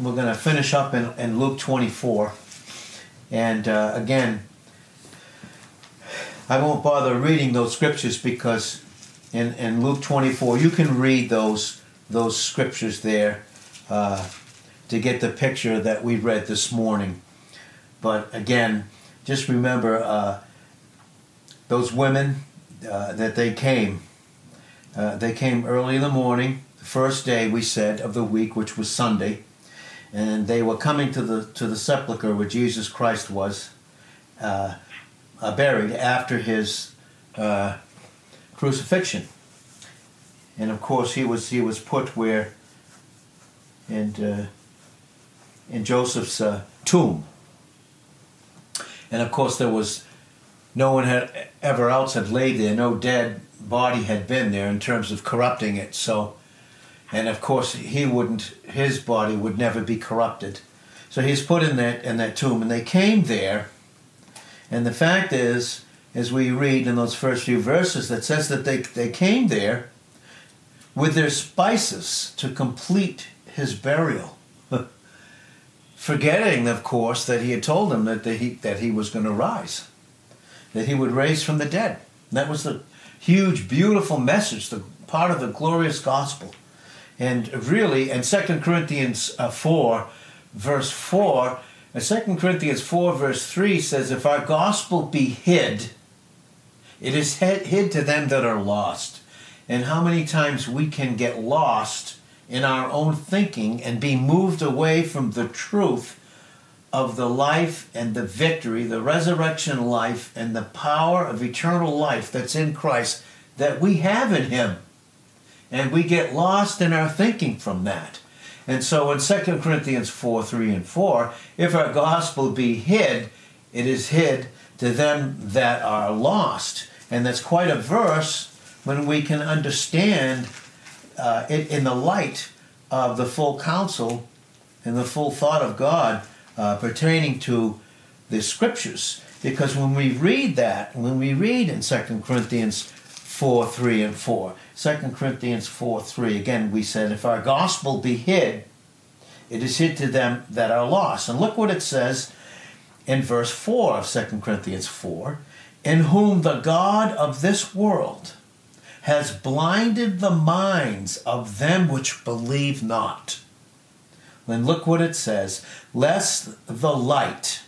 we're going to finish up in, in Luke 24. And uh, again, I won't bother reading those scriptures because in, in Luke 24, you can read those, those scriptures there uh, to get the picture that we read this morning. But again, just remember uh, those women uh, that they came. Uh, they came early in the morning, the first day we said of the week, which was Sunday, and they were coming to the to the sepulcher where Jesus Christ was uh, uh, buried after his uh, crucifixion, and of course he was he was put where in in Joseph's tomb and of course, there was no one had ever else had laid there. No dead body had been there in terms of corrupting it. So, and of course, he wouldn't. His body would never be corrupted. So he's put in that in that tomb, and they came there. And the fact is, as we read in those first few verses, that says that they they came there with their spices to complete his burial forgetting, of course, that he had told them that, he, that he was going to rise, that he would raise from the dead. That was the huge, beautiful message, the part of the glorious gospel. And really, in 2 Corinthians uh, 4, verse 4, uh, 2 Corinthians 4, verse 3 says, If our gospel be hid, it is hid to them that are lost. And how many times we can get lost in our own thinking and be moved away from the truth of the life and the victory, the resurrection life and the power of eternal life that's in Christ that we have in Him. And we get lost in our thinking from that. And so in 2 Corinthians 4 3 and 4, if our gospel be hid, it is hid to them that are lost. And that's quite a verse when we can understand uh, it, in the light of the full counsel and the full thought of God uh, pertaining to the scriptures. Because when we read that, when we read in 2 Corinthians 4 3 and 4, 2 Corinthians 4 3, again, we said, If our gospel be hid, it is hid to them that are lost. And look what it says in verse 4 of 2 Corinthians 4 In whom the God of this world has blinded the minds of them which believe not. Then look what it says lest the light,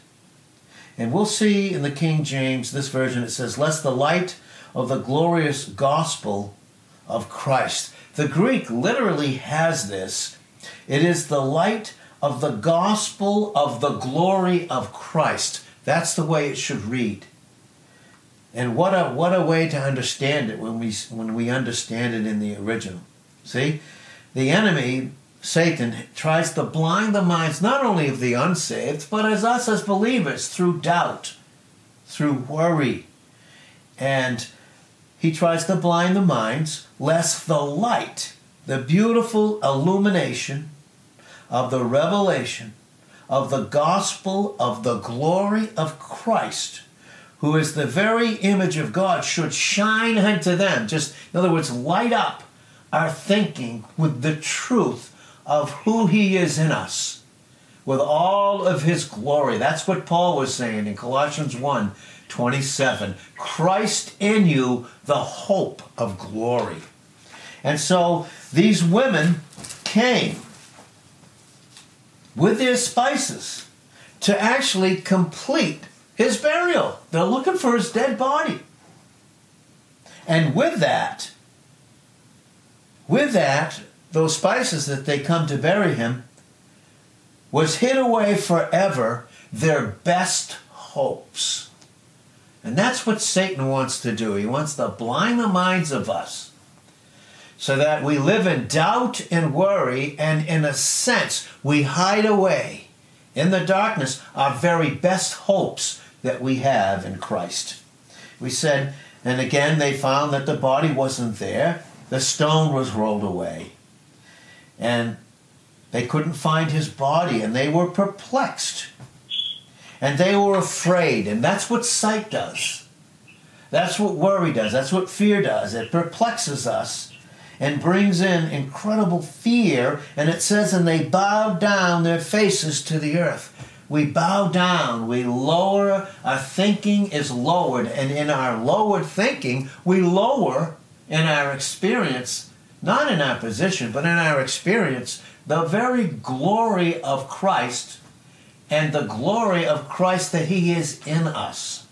and we'll see in the King James, this version, it says, lest the light of the glorious gospel of Christ. The Greek literally has this. It is the light of the gospel of the glory of Christ. That's the way it should read. And what a what a way to understand it when we when we understand it in the original. See, the enemy Satan tries to blind the minds not only of the unsaved, but as us as believers through doubt, through worry. And he tries to blind the minds lest the light, the beautiful illumination of the revelation of the gospel of the glory of Christ who is the very image of God, should shine unto them. Just, in other words, light up our thinking with the truth of who He is in us, with all of His glory. That's what Paul was saying in Colossians 1 27. Christ in you, the hope of glory. And so these women came with their spices to actually complete his burial. They're looking for his dead body. And with that, with that, those spices that they come to bury him was hid away forever their best hopes. And that's what Satan wants to do. He wants to blind the minds of us so that we live in doubt and worry, and in a sense, we hide away in the darkness our very best hopes that we have in Christ. We said, and again, they found that the body wasn't there, the stone was rolled away. And they couldn't find his body, and they were perplexed. And they were afraid, and that's what sight does. That's what worry does. That's what fear does. It perplexes us and brings in incredible fear. And it says, and they bowed down their faces to the earth. We bow down, we lower, our thinking is lowered, and in our lowered thinking, we lower in our experience, not in our position, but in our experience, the very glory of Christ and the glory of Christ that He is in us.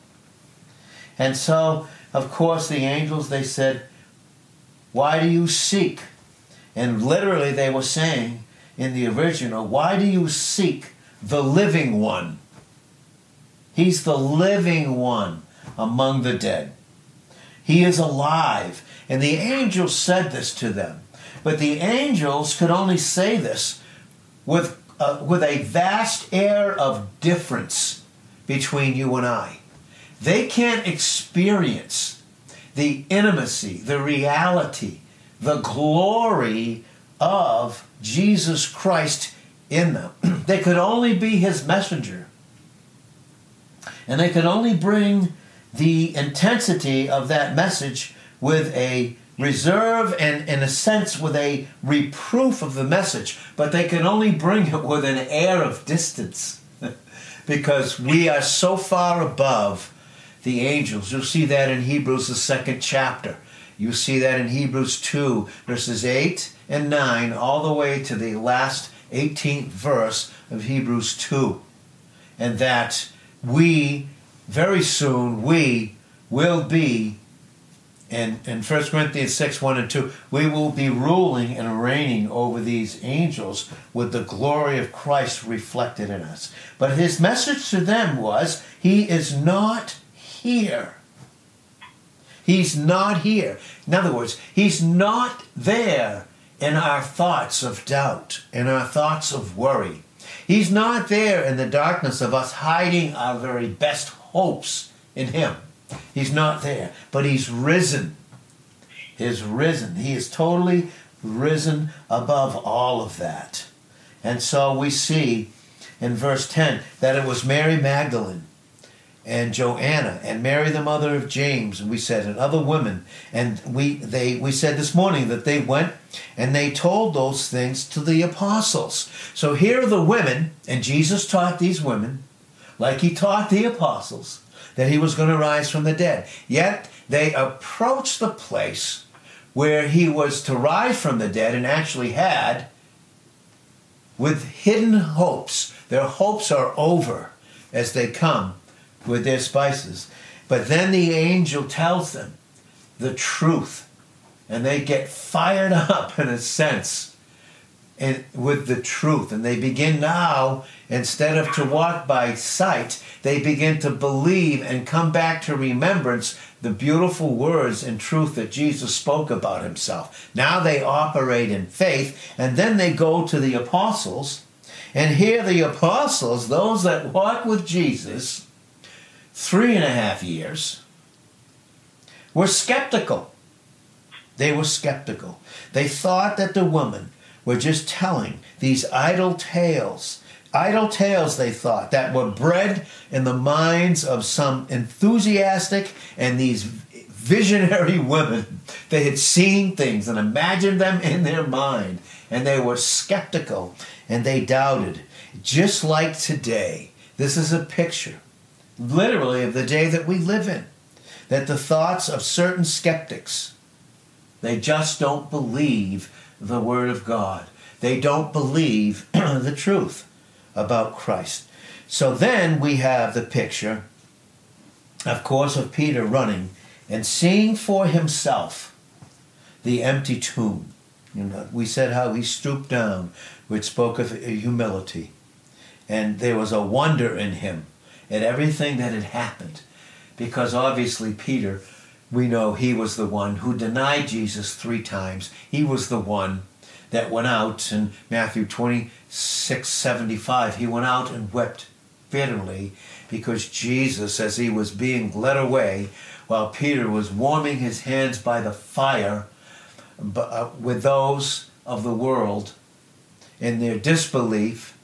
And so, of course, the angels, they said, Why do you seek? And literally, they were saying in the original, Why do you seek the living one? He's the living one among the dead. He is alive. And the angels said this to them. But the angels could only say this with, uh, with a vast air of difference between you and I. They can't experience the intimacy, the reality, the glory of Jesus Christ in them. they could only be his messenger. And they could only bring the intensity of that message with a reserve and, in a sense, with a reproof of the message. But they can only bring it with an air of distance because we are so far above the angels. You'll see that in Hebrews, the second chapter. You see that in Hebrews 2, verses 8 and 9, all the way to the last 18th verse of Hebrews 2. And that we, very soon, we will be, in, in 1 Corinthians 6 1 and 2, we will be ruling and reigning over these angels with the glory of Christ reflected in us. But his message to them was, He is not here. He's not here. In other words, He's not there in our thoughts of doubt, in our thoughts of worry. He's not there in the darkness of us hiding our very best hopes in Him. He's not there, but He's risen. He's risen. He is totally risen above all of that. And so we see in verse 10 that it was Mary Magdalene and Joanna and Mary the mother of James and we said and other women and we they we said this morning that they went and they told those things to the apostles. So here are the women and Jesus taught these women like he taught the apostles that he was going to rise from the dead. Yet they approached the place where he was to rise from the dead and actually had with hidden hopes. Their hopes are over as they come with their spices. But then the angel tells them the truth, and they get fired up in a sense and with the truth. And they begin now, instead of to walk by sight, they begin to believe and come back to remembrance the beautiful words and truth that Jesus spoke about himself. Now they operate in faith, and then they go to the apostles. And here, the apostles, those that walk with Jesus, three and a half years, were skeptical. They were skeptical. They thought that the women were just telling these idle tales. Idle tales, they thought, that were bred in the minds of some enthusiastic and these visionary women. They had seen things and imagined them in their mind, and they were skeptical and they doubted. Just like today, this is a picture literally of the day that we live in. That the thoughts of certain skeptics, they just don't believe the Word of God. They don't believe the truth about Christ. So then we have the picture, of course, of Peter running and seeing for himself the empty tomb. You know, we said how he stooped down, which spoke of humility. And there was a wonder in him at everything that had happened. Because obviously, Peter, we know he was the one who denied Jesus three times. He was the one that went out in Matthew 26 75. He went out and wept bitterly because Jesus, as he was being led away, while Peter was warming his hands by the fire uh, with those of the world in their disbelief,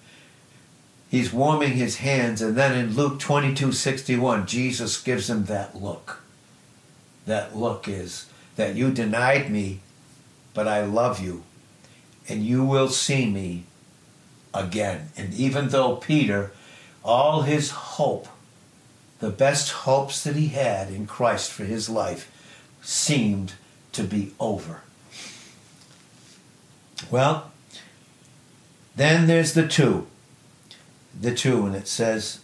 He's warming his hands, and then in Luke 22 61, Jesus gives him that look. That look is that you denied me but I love you, and you will see me again. And even though Peter, all his hope, the best hopes that he had in Christ for his life, seemed to be over. Well, then there's the two. The two, and it says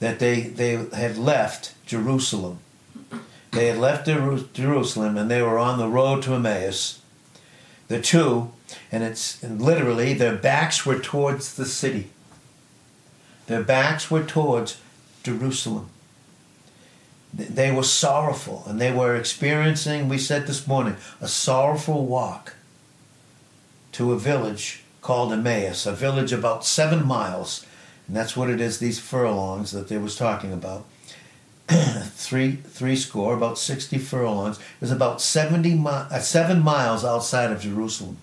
that they, they had left Jerusalem. They had left Jerusalem and they were on the road to Emmaus. The two, and it's and literally their backs were towards the city. Their backs were towards Jerusalem. They were sorrowful and they were experiencing, we said this morning, a sorrowful walk to a village called Emmaus, a village about seven miles. And that's what it is, these furlongs that they was talking about. three three score, about 60 furlongs. is about 70 mi- uh, seven miles outside of Jerusalem.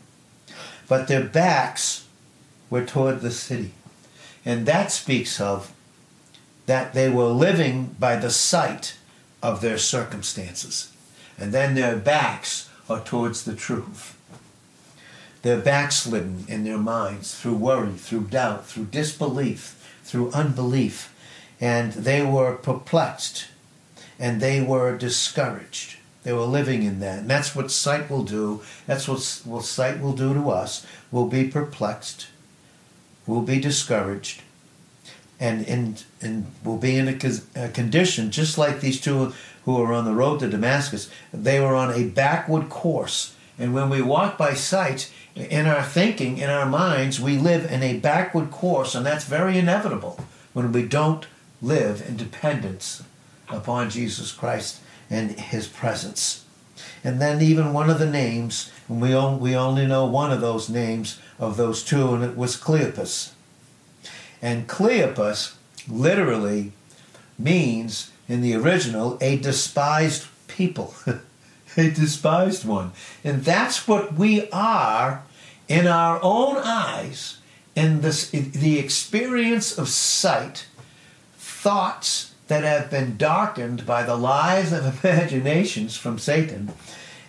But their backs were toward the city. And that speaks of that they were living by the sight of their circumstances. And then their backs are towards the truth. They're backslidden in their minds through worry, through doubt, through disbelief, through unbelief. And they were perplexed and they were discouraged. They were living in that. And that's what sight will do. That's what, sight will do to us. We'll be perplexed. We'll be discouraged. And, and, and we'll be in a, a condition just like these two who were on the road to Damascus. They were on a backward course. And when we walk by sight, in our thinking, in our minds, we live in a backward course, and that's very inevitable when we don't live in dependence upon Jesus Christ and his presence. And then even one of the names, and we, on, we only know one of those names of those two, and it was Cleopas. And Cleopas literally means, in the original, a despised people. a despised one. And that's what we are in our own eyes, in, this, in the experience of sight, thoughts that have been darkened by the lies of imaginations from Satan,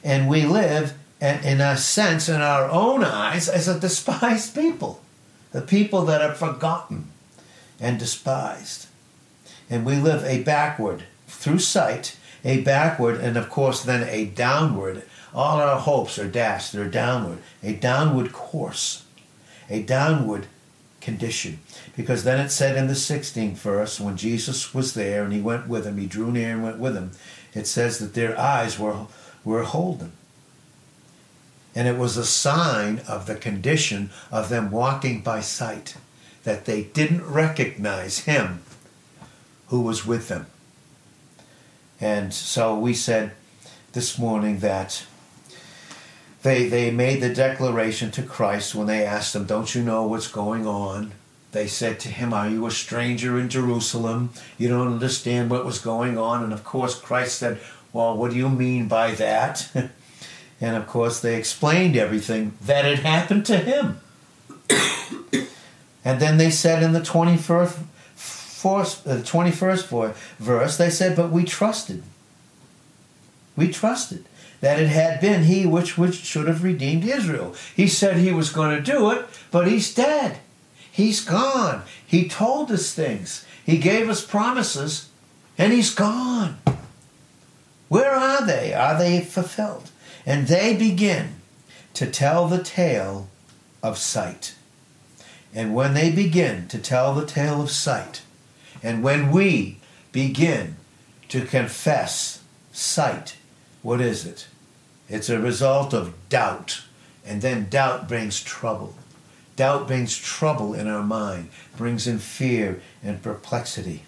and we live, in a sense, in our own eyes, as a despised people, the people that are forgotten and despised. And we live a backward, through sight, a backward, and of course then a downward. All our hopes are dashed, they're downward, a downward course, a downward condition. Because then it said in the 16th verse, when Jesus was there and he went with him, he drew near and went with him, it says that their eyes were, were holden. And it was a sign of the condition of them walking by sight, that they didn't recognize him who was with them. And so we said this morning that they, they made the declaration to Christ when they asked him, Don't you know what's going on? They said to him, Are you a stranger in Jerusalem? You don't understand what was going on. And of course, Christ said, Well, what do you mean by that? and of course, they explained everything that had happened to him. and then they said in the 21st, uh, 21st verse, they said, But we trusted. We trusted that it had been he which, which should have redeemed Israel. He said he was going to do it, but he's dead. He's gone. He told us things. He gave us promises, and he's gone. Where are they? Are they fulfilled? And they begin to tell the tale of sight. And when they begin to tell the tale of sight, and when we begin to confess sight, what is it? It's a result of doubt. And then doubt brings trouble. Doubt brings trouble in our mind, brings in fear and perplexity.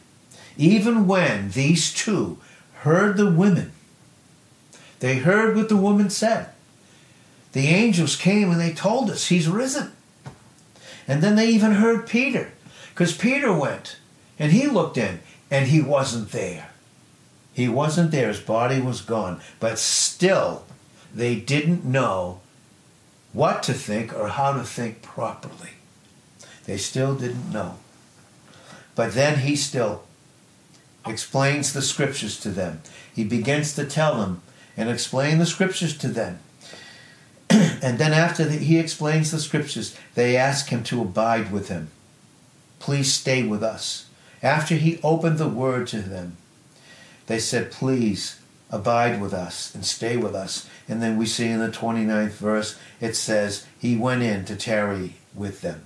Even when these two heard the women, they heard what the woman said. The angels came and they told us he's risen. And then they even heard Peter, because Peter went and he looked in and he wasn't there. He wasn't there, his body was gone. But still, they didn't know what to think or how to think properly. They still didn't know. But then he still explains the scriptures to them. He begins to tell them and explain the scriptures to them. and then after the, he explains the scriptures, they ask him to abide with him. Please stay with us. After he opened the word to them, they said, Please abide with us and stay with us. And then we see in the 29th verse, it says, He went in to tarry with them.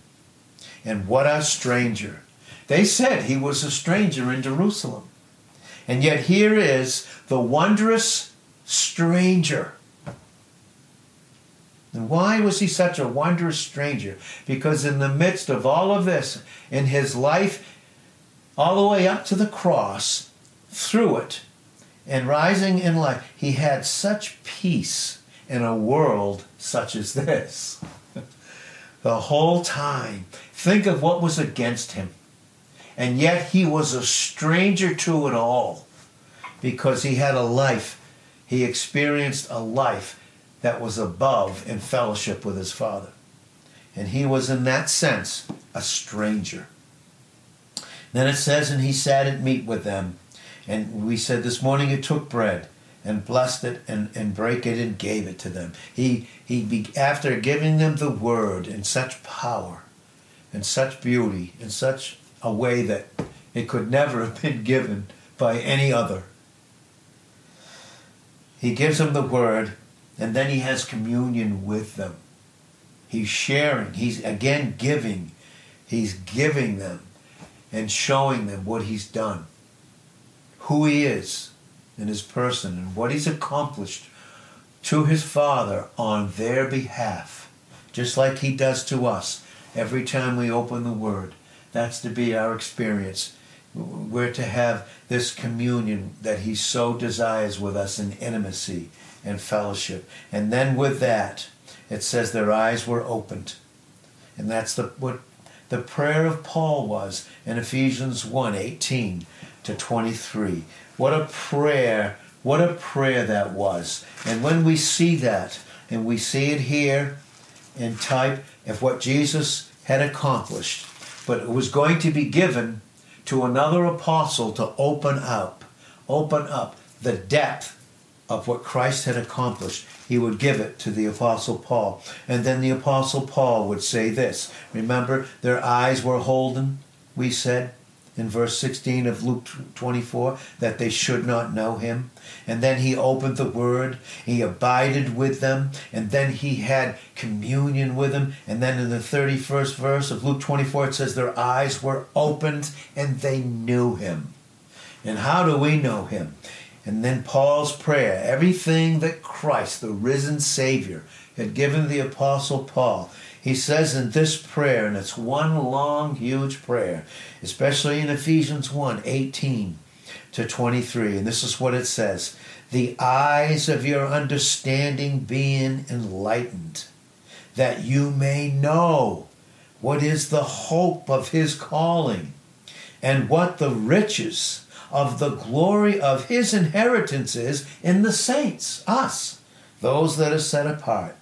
And what a stranger. They said he was a stranger in Jerusalem. And yet here is the wondrous stranger. And why was he such a wondrous stranger? Because in the midst of all of this, in his life, all the way up to the cross, through it, and rising in life, he had such peace in a world such as this. the whole time. Think of what was against him. And yet he was a stranger to it all because he had a life. He experienced a life that was above in fellowship with his Father. And he was, in that sense, a stranger. Then it says, and he sat at meat with them. And we said this morning he took bread and blessed it and, and break it and gave it to them. He, he be, after giving them the word in such power and such beauty in such a way that it could never have been given by any other. He gives them the word and then he has communion with them. He's sharing, he's again giving. He's giving them and showing them what he's done, who he is in his person, and what he's accomplished to his Father on their behalf, just like he does to us every time we open the Word. That's to be our experience. We're to have this communion that he so desires with us in intimacy and fellowship. And then with that, it says their eyes were opened. And that's the what the prayer of Paul was in Ephesians 1 18 to 23. What a prayer, what a prayer that was. And when we see that, and we see it here in type of what Jesus had accomplished, but it was going to be given to another apostle to open up, open up the depth of what Christ had accomplished, he would give it to the Apostle Paul. And then the Apostle Paul would say this. Remember, their eyes were holden, we said in verse 16 of Luke 24, that they should not know him. And then he opened the word, he abided with them, and then he had communion with them. And then in the 31st verse of Luke 24, it says, Their eyes were opened and they knew him. And how do we know him? And then Paul's prayer, everything that Christ, the risen Savior, had given the Apostle Paul. He says in this prayer, and it's one long, huge prayer, especially in Ephesians 1 18 to 23. And this is what it says The eyes of your understanding being enlightened, that you may know what is the hope of his calling, and what the riches of the glory of his inheritances in the saints, us, those that are set apart.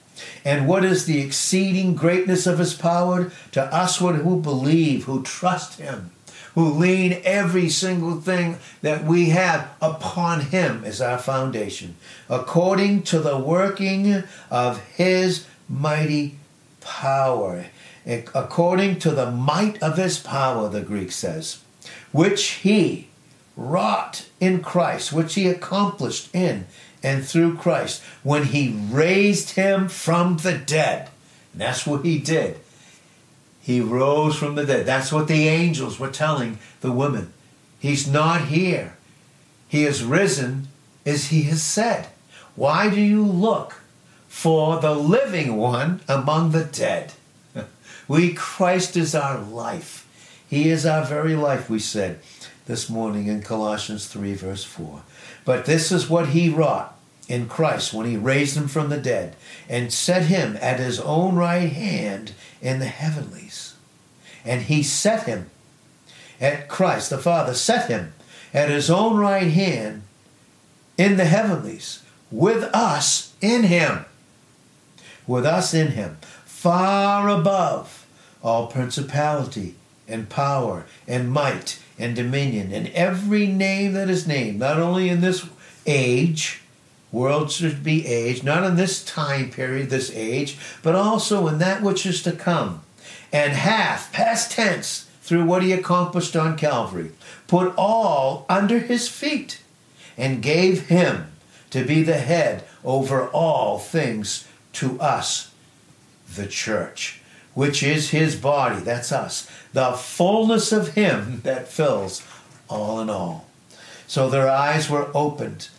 And what is the exceeding greatness of his power to us who believe, who trust him, who lean every single thing that we have upon him as our foundation, according to the working of his mighty power, according to the might of his power, the Greek says, which he, wrought in Christ, which he accomplished in and through Christ when he raised him from the dead. And that's what he did. He rose from the dead. That's what the angels were telling the women. He's not here. He is risen as he has said. Why do you look for the living one among the dead? We, Christ is our life. He is our very life, we said this morning in Colossians 3, verse 4. But this is what he wrought in Christ when he raised him from the dead and set him at his own right hand in the heavenlies. And he set him at Christ, the Father, set him at his own right hand in the heavenlies with us in him. With us in him, far above all principality and power and might and dominion and every name that is named, not only in this age, world should be aged, not in this time period, this age, but also in that which is to come. And hath, past tense, through what he accomplished on Calvary, put all under his feet, and gave him to be the head over all things to us, the church, which is his body, that's us, the fullness of him that fills all in all. So their eyes were opened,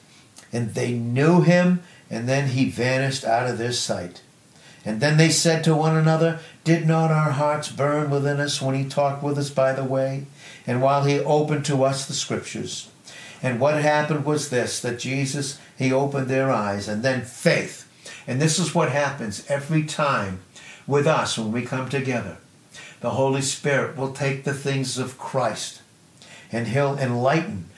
and they knew him, and then he vanished out of their sight. And then they said to one another, Did not our hearts burn within us when he talked with us by the way, and while he opened to us the scriptures? And what happened was this that Jesus, he opened their eyes, and then faith. And this is what happens every time with us when we come together. The Holy Spirit will take the things of Christ and he'll enlighten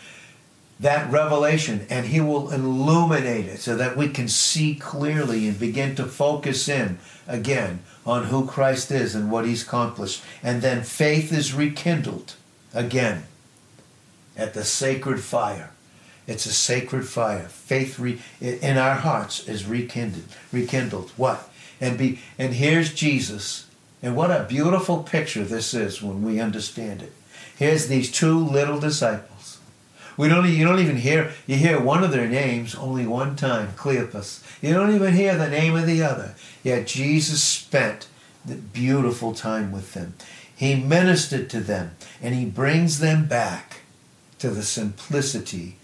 that revelation and he will illuminate it so that we can see clearly and begin to focus in again on who Christ is and what he's accomplished. And then faith is rekindled again at the sacred fire. It's a sacred fire. Faith re, in our hearts is rekindled. Rekindled. What? And be and here's Jesus. And what a beautiful picture this is when we understand it. Here's these two little disciples. We don't you don't even hear you hear one of their names only one time, Cleopas. You don't even hear the name of the other. Yet Jesus spent the beautiful time with them. He ministered to them and he brings them back to the simplicity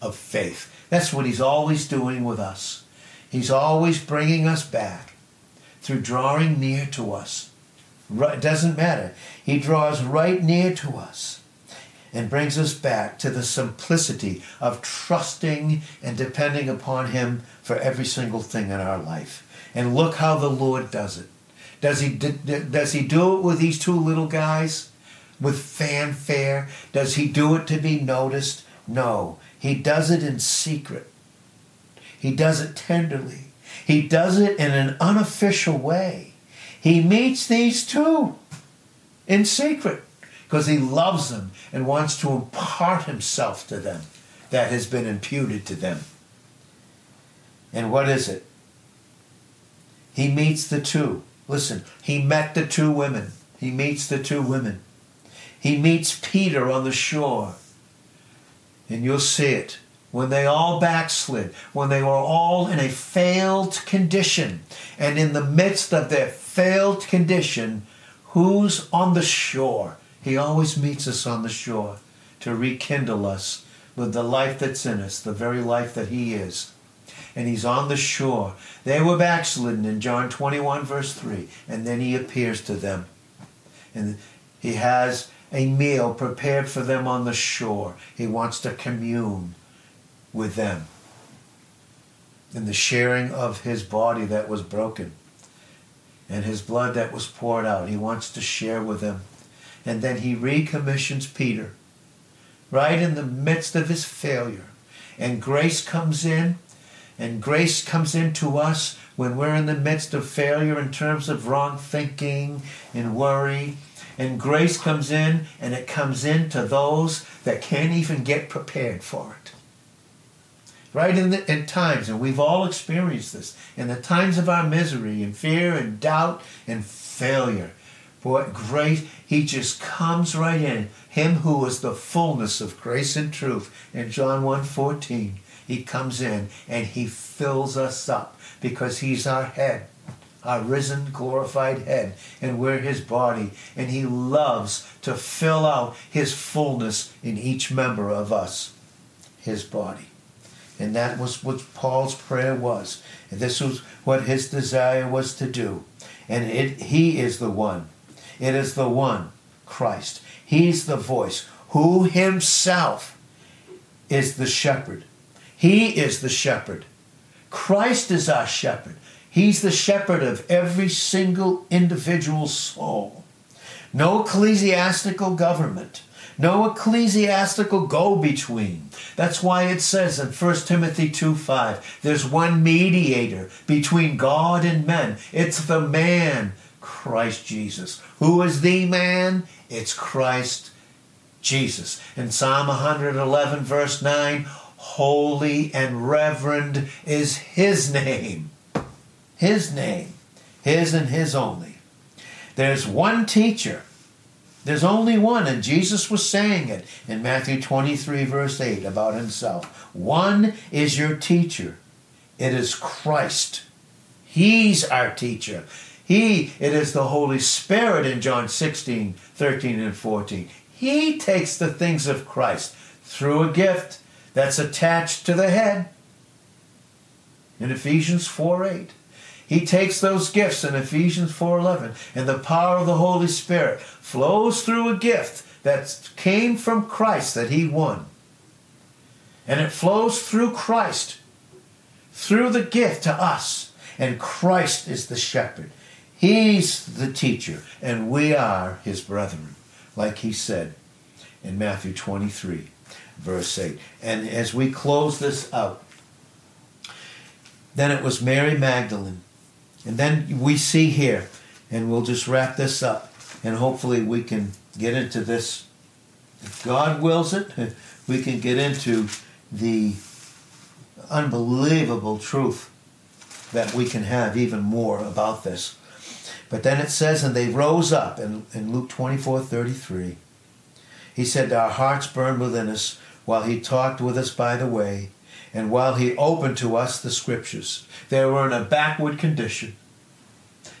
of faith. That's what he's always doing with us. He's always bringing us back through drawing near to us. It doesn't matter. He draws right near to us and brings us back to the simplicity of trusting and depending upon him for every single thing in our life. And look how the Lord does it. Does he, does he do it with these two little guys? With fanfare? Does he do it to be noticed? No. He does it in secret. He does it tenderly. He does it in an unofficial way. He meets these two in secret because he loves them and wants to impart himself to them that has been imputed to them. And what is it? He meets the two. Listen, he met the two women. He meets the two women. He meets Peter on the shore. And you'll see it. When they all backslid, when they were all in a failed condition, and in the midst of their failed condition, who's on the shore? He always meets us on the shore to rekindle us with the life that's in us, the very life that He is. And He's on the shore. They were backslidden in John 21, verse 3, and then He appears to them. And He has a meal prepared for them on the shore. He wants to commune with them in the sharing of his body that was broken and his blood that was poured out. He wants to share with them. And then he recommissions Peter right in the midst of his failure. And grace comes in, and grace comes into us when we're in the midst of failure in terms of wrong thinking and worry and grace comes in, and it comes in to those that can't even get prepared for it. Right in, the, in times, and we've all experienced this, in the times of our misery and fear and doubt and failure. Boy, grace, he just comes right in. Him who is the fullness of grace and truth in John 1.14. He comes in and he fills us up because he's our head our risen, glorified head, and we're his body. And he loves to fill out his fullness in each member of us, his body. And that was what Paul's prayer was. And this was what his desire was to do. And it, he is the one. It is the one, Christ. He's the voice who himself is the shepherd. He is the shepherd. Christ is our shepherd. He's the shepherd of every single individual soul. No ecclesiastical government, no ecclesiastical go between. That's why it says in 1 Timothy 2 5, there's one mediator between God and men. It's the man, Christ Jesus. Who is the man? It's Christ Jesus. In Psalm 111, verse 9, Holy and reverend is his name. His name. His and his only. There's one teacher. There's only one, and Jesus was saying it in Matthew 23, verse 8, about himself. One is your teacher. It is Christ. He's our teacher. He, it is the Holy Spirit in John 16, 13, and 14. He takes the things of Christ through a gift that's attached to the head in Ephesians 4 8. He takes those gifts in Ephesians 4:11 and the power of the Holy Spirit flows through a gift that came from Christ that he won. And it flows through Christ through the gift to us and Christ is the shepherd. He's the teacher and we are his brethren like he said in Matthew 23 verse 8. And as we close this out then it was Mary Magdalene and then we see here, and we'll just wrap this up, and hopefully we can get into this. If God wills it, we can get into the unbelievable truth that we can have even more about this. But then it says, and they rose up in, in Luke 24 33. He said, Our hearts burned within us while he talked with us by the way and while he opened to us the scriptures, they were in a backward condition.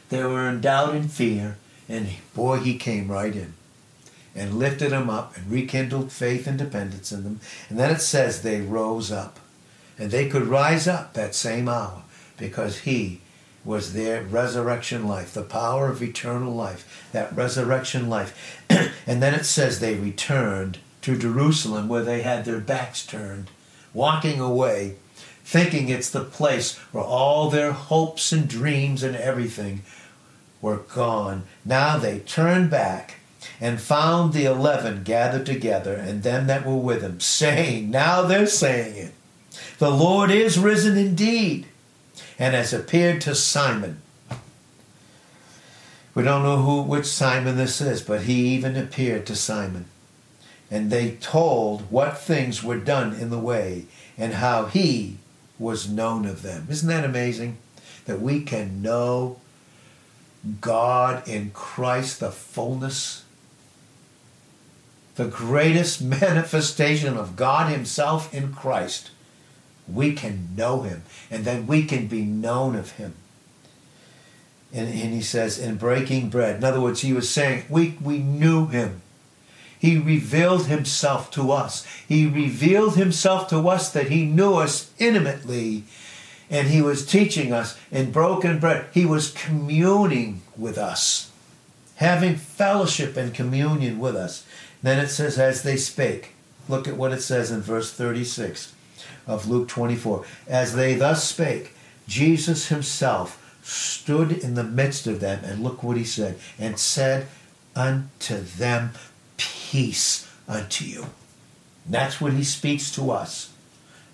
They were in doubt and fear, and boy, he came right in and lifted them up and rekindled faith and dependence in them. And then it says they rose up. And they could rise up that same hour because he was their resurrection life, the power of eternal life, that resurrection life. and then it says they returned to Jerusalem where they had their backs turned walking away, thinking it's the place where all their hopes and dreams and everything were gone. Now they turned back and found the eleven gathered together and them that were with him, saying, Now they're saying it, the Lord is risen indeed and has appeared to Simon. We don't know who which Simon this is, but he even appeared to Simon and they told what things were done in the way and how he was known of them. Isn't that amazing? That we can know God in Christ, the fullness, the greatest manifestation of God Himself in Christ. We can know Him, and then we can be known of Him. And, and he says, in breaking bread. In other words, he was saying, we, we knew Him. He revealed himself to us. He revealed himself to us that he knew us intimately and he was teaching us in broken bread. He was communing with us, having fellowship and communion with us. Then it says, as they spake. Look at what it says in verse 36 of Luke 24. As they thus spake, Jesus himself stood in the midst of them, and look what he said, and said unto them, peace unto you. That's what he speaks to us.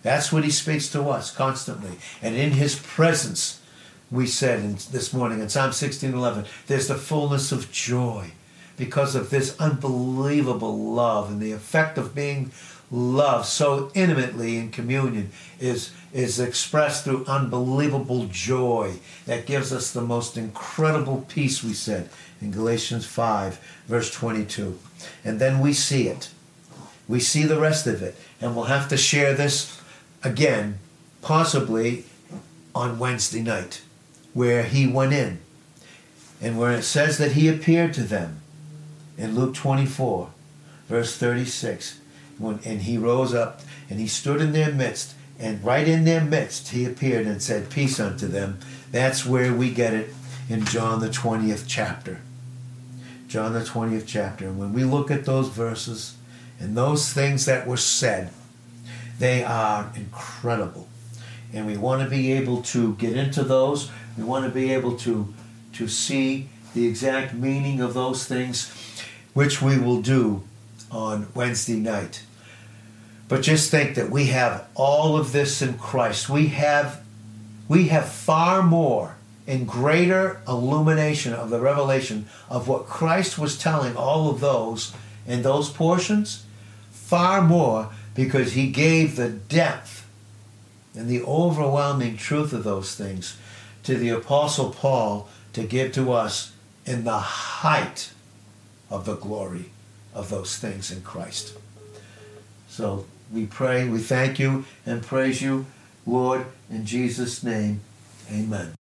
That's what he speaks to us constantly. And in his presence, we said in, this morning in Psalm 16:11, there's the fullness of joy because of this unbelievable love and the effect of being loved so intimately in communion is is expressed through unbelievable joy that gives us the most incredible peace we said in Galatians 5 verse 22 and then we see it. We see the rest of it. And we'll have to share this again, possibly on Wednesday night, where he went in and where it says that he appeared to them in Luke 24, verse 36. When, and he rose up and he stood in their midst, and right in their midst he appeared and said, Peace unto them. That's where we get it in John the 20th chapter. John the 20th chapter. And when we look at those verses and those things that were said, they are incredible. And we want to be able to get into those. We want to be able to, to see the exact meaning of those things, which we will do on Wednesday night. But just think that we have all of this in Christ. We have we have far more in greater illumination of the revelation of what Christ was telling all of those in those portions, far more because he gave the depth and the overwhelming truth of those things to the Apostle Paul to give to us in the height of the glory of those things in Christ. So we pray, we thank you and praise you, Lord, in Jesus' name. Amen.